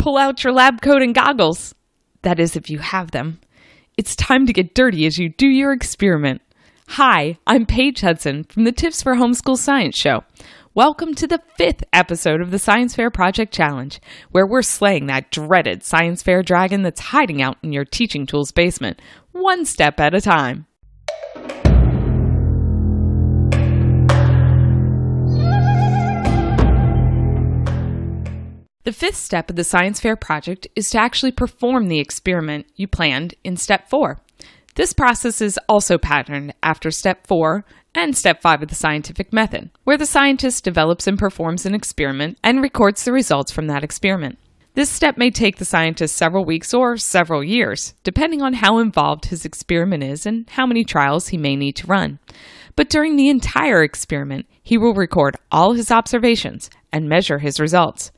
pull out your lab coat and goggles. That is, if you have them. It's time to get dirty as you do your experiment. Hi, I'm Paige Hudson from the Tips for Homeschool Science Show. Welcome to the fifth episode of the Science Fair Project Challenge, where we're slaying that dreaded science fair dragon that's hiding out in your teaching tools basement, one step at a time. The fifth step of the science fair project is to actually perform the experiment you planned in step four. This process is also patterned after step four and step five of the scientific method, where the scientist develops and performs an experiment and records the results from that experiment. This step may take the scientist several weeks or several years, depending on how involved his experiment is and how many trials he may need to run. But during the entire experiment, he will record all his observations and measure his results.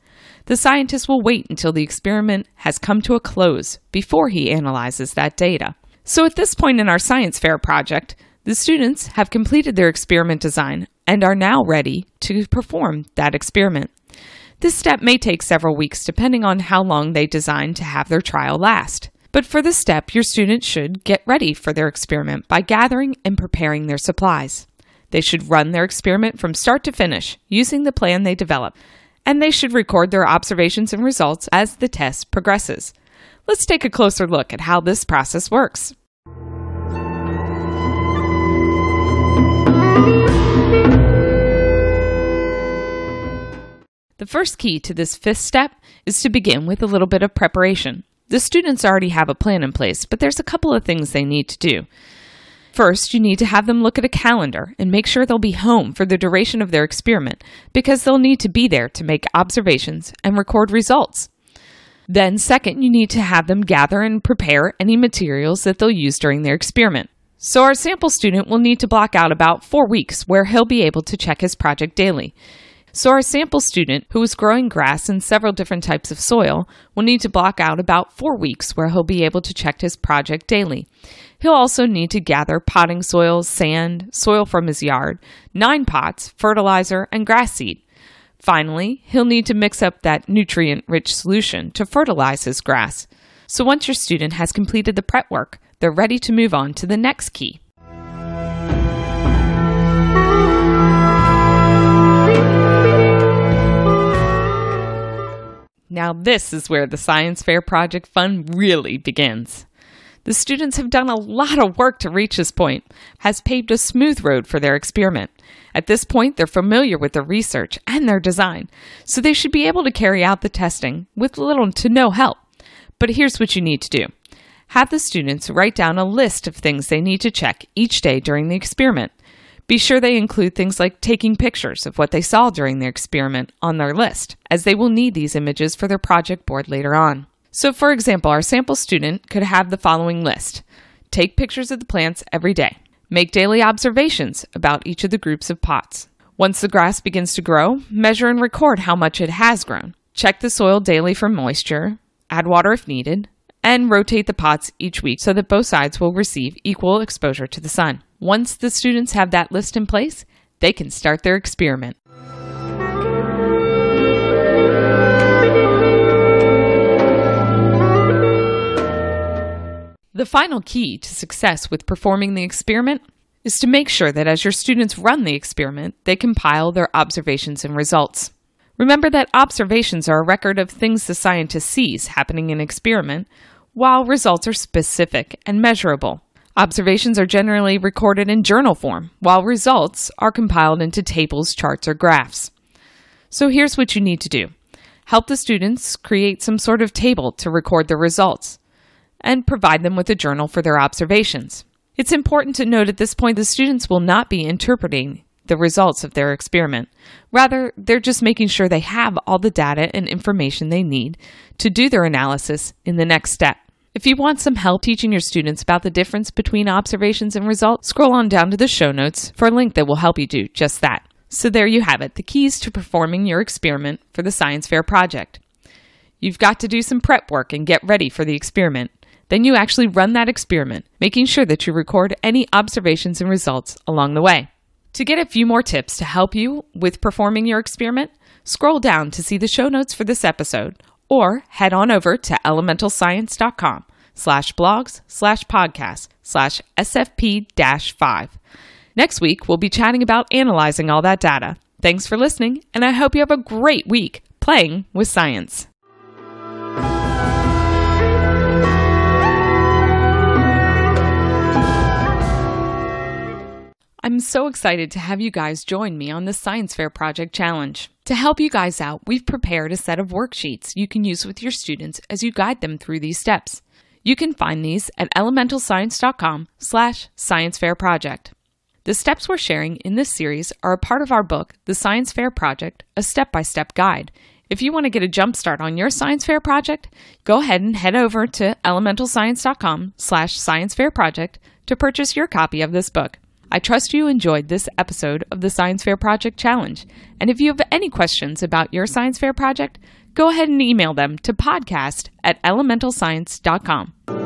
The scientist will wait until the experiment has come to a close before he analyzes that data. So at this point in our science fair project, the students have completed their experiment design and are now ready to perform that experiment. This step may take several weeks depending on how long they design to have their trial last. But for this step, your students should get ready for their experiment by gathering and preparing their supplies. They should run their experiment from start to finish using the plan they develop and they should record their observations and results as the test progresses. Let's take a closer look at how this process works. The first key to this fifth step is to begin with a little bit of preparation. The students already have a plan in place, but there's a couple of things they need to do. First, you need to have them look at a calendar and make sure they'll be home for the duration of their experiment because they'll need to be there to make observations and record results. Then, second, you need to have them gather and prepare any materials that they'll use during their experiment. So, our sample student will need to block out about four weeks where he'll be able to check his project daily. So, our sample student, who is growing grass in several different types of soil, will need to block out about four weeks where he'll be able to check his project daily. He'll also need to gather potting soil, sand, soil from his yard, nine pots, fertilizer, and grass seed. Finally, he'll need to mix up that nutrient rich solution to fertilize his grass. So, once your student has completed the prep work, they're ready to move on to the next key. Now, this is where the Science Fair Project Fun really begins. The students have done a lot of work to reach this point, has paved a smooth road for their experiment. At this point, they're familiar with the research and their design, so they should be able to carry out the testing with little to no help. But here's what you need to do have the students write down a list of things they need to check each day during the experiment. Be sure they include things like taking pictures of what they saw during their experiment on their list, as they will need these images for their project board later on. So, for example, our sample student could have the following list Take pictures of the plants every day. Make daily observations about each of the groups of pots. Once the grass begins to grow, measure and record how much it has grown. Check the soil daily for moisture, add water if needed, and rotate the pots each week so that both sides will receive equal exposure to the sun. Once the students have that list in place, they can start their experiment. The final key to success with performing the experiment is to make sure that as your students run the experiment, they compile their observations and results. Remember that observations are a record of things the scientist sees happening in experiment, while results are specific and measurable. Observations are generally recorded in journal form, while results are compiled into tables, charts, or graphs. So here's what you need to do help the students create some sort of table to record their results, and provide them with a journal for their observations. It's important to note at this point the students will not be interpreting the results of their experiment. Rather, they're just making sure they have all the data and information they need to do their analysis in the next step. If you want some help teaching your students about the difference between observations and results, scroll on down to the show notes for a link that will help you do just that. So there you have it, the keys to performing your experiment for the science fair project. You've got to do some prep work and get ready for the experiment. Then you actually run that experiment, making sure that you record any observations and results along the way. To get a few more tips to help you with performing your experiment, scroll down to see the show notes for this episode or head on over to elementalscience.com slash blogs slash podcast slash SFP 5. Next week, we'll be chatting about analyzing all that data. Thanks for listening, and I hope you have a great week playing with science. I'm so excited to have you guys join me on the Science Fair Project Challenge. To help you guys out, we've prepared a set of worksheets you can use with your students as you guide them through these steps. You can find these at elementalscience.com slash sciencefairproject. The steps we're sharing in this series are a part of our book, The Science Fair Project, a step-by-step guide. If you want to get a jump start on your science fair project, go ahead and head over to elementalscience.com slash sciencefairproject to purchase your copy of this book. I trust you enjoyed this episode of the Science Fair Project Challenge. And if you have any questions about your science fair project, go ahead and email them to podcast at elementalscience.com.